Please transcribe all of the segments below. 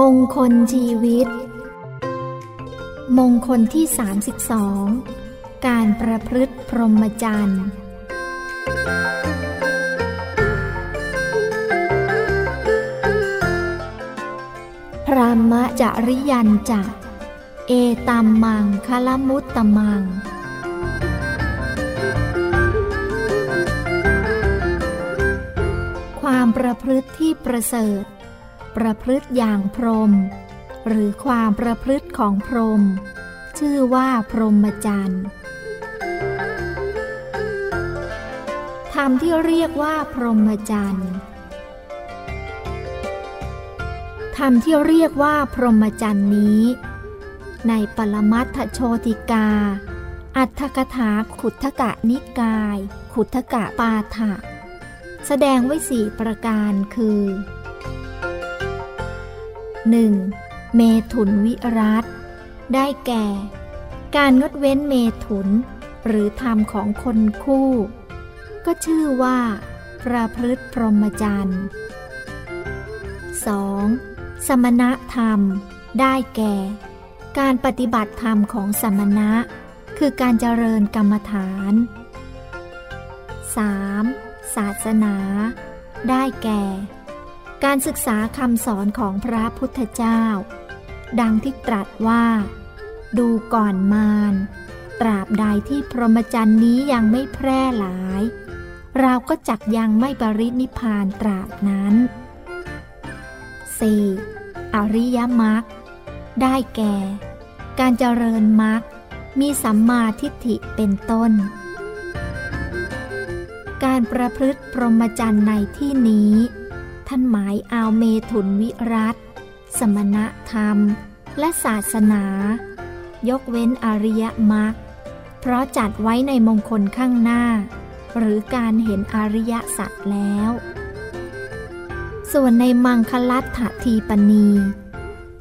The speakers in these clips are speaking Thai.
มงคลชีวิต มงคลที่ 32 การประพฤติพรหมจรรย์พรามจริยันจะเอตัมมังคลมุตตมังความประพฤติที่ประเสริฐ ประพฤติอย่างพรหมหรือความประพฤติของพรหมชื่อว่าพรหมจรรย์ธรรมที่เรียกว่าพรหมจรรย์ธรรมที่เรียกว่าพรหมจรรย์นี้ ในปรมัตถโชติกา อัตถกถาขุทกะนิกาย ขุทกะปาฐะแสดงไว้สี่ประการคือ 1. เมถุนวิรัตได้แก่ การงดเว้นเมถุน หรือธรรมของคนคู่ ก็ชื่อว่า ประพฤติพรหมจรรย์ 2. สมณธรรม ได้แก่ การปฏิบัติธรรมของสมณะ คือการเจริญกรรมฐาน 3. ศาสนา ได้แก่ การศึกษาคำสอนของพระพุทธเจ้า ดังที่ตรัสว่า ดูก่อนมารตราบใดที่พรหมจรรย์นี้ยังไม่แพร่หลาย เราก็จักยังไม่บรินิพานตราบนั้น 4. อริยมรรคได้แก่ การเจริญมรรคมีสัมมาทิฏฐิเป็นต้น การประพฤติพรหมจรรย์ในที่นี้ ท่านหมายเอาเมถุนวิรัตสมณธรรม และศาสนา ยกเว้นอริยมรรคเพราะจัดไว้ในมงคลข้างหน้า หรือการเห็นอริยสัจแล้ว ส่วนในมังคลัตถทีปณี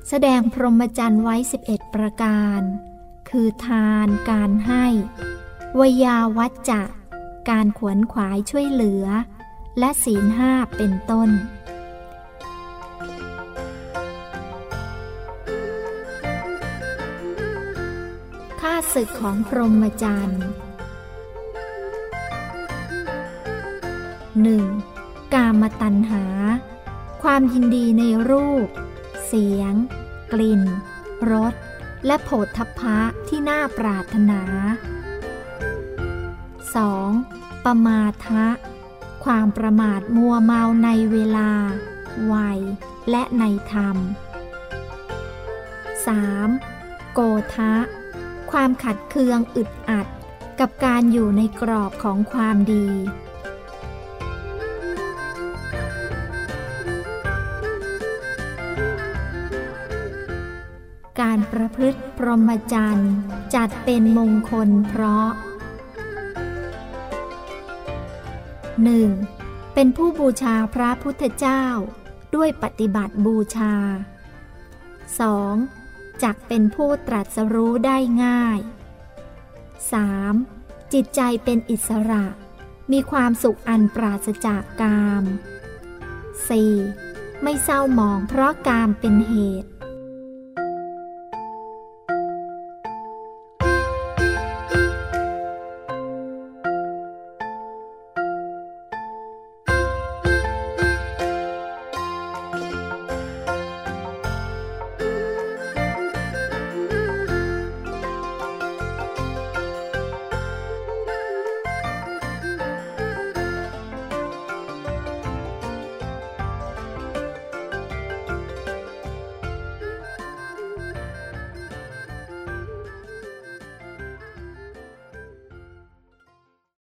แสดงพรหมจรรย์ไว้ 11 ประการ คือทานการให้วยาวัจจะ การขวนขวายช่วยเหลือ และศีลห้าเป็นต้น ค่าศึกของพรหมจรรย์ 1. กามตัณหา ความยินดีในรูป เสียง กลิ่น รส และโผฏฐัพพะที่น่าปรารถนา 2. ประมาทะ ความประมาทมัวเมาในเวลา วัย และในธรรม 3. โกทะ ความขัดเคืองอึดอัด กับการอยู่ในกรอบของความดี การประพฤติพรหมจรรย์จัดเป็นมงคลเพราะ 1. เป็นผู้บูชาพระพุทธเจ้า ด้วยปฏิบัติบูชา 2. จักเป็นผู้ตรัสรู้ได้ง่าย 3. จิตใจเป็นอิสระ มีความสุขอันปราศจากกาม 4. ไม่เศร้าหมองเพราะกามเป็นเหตุ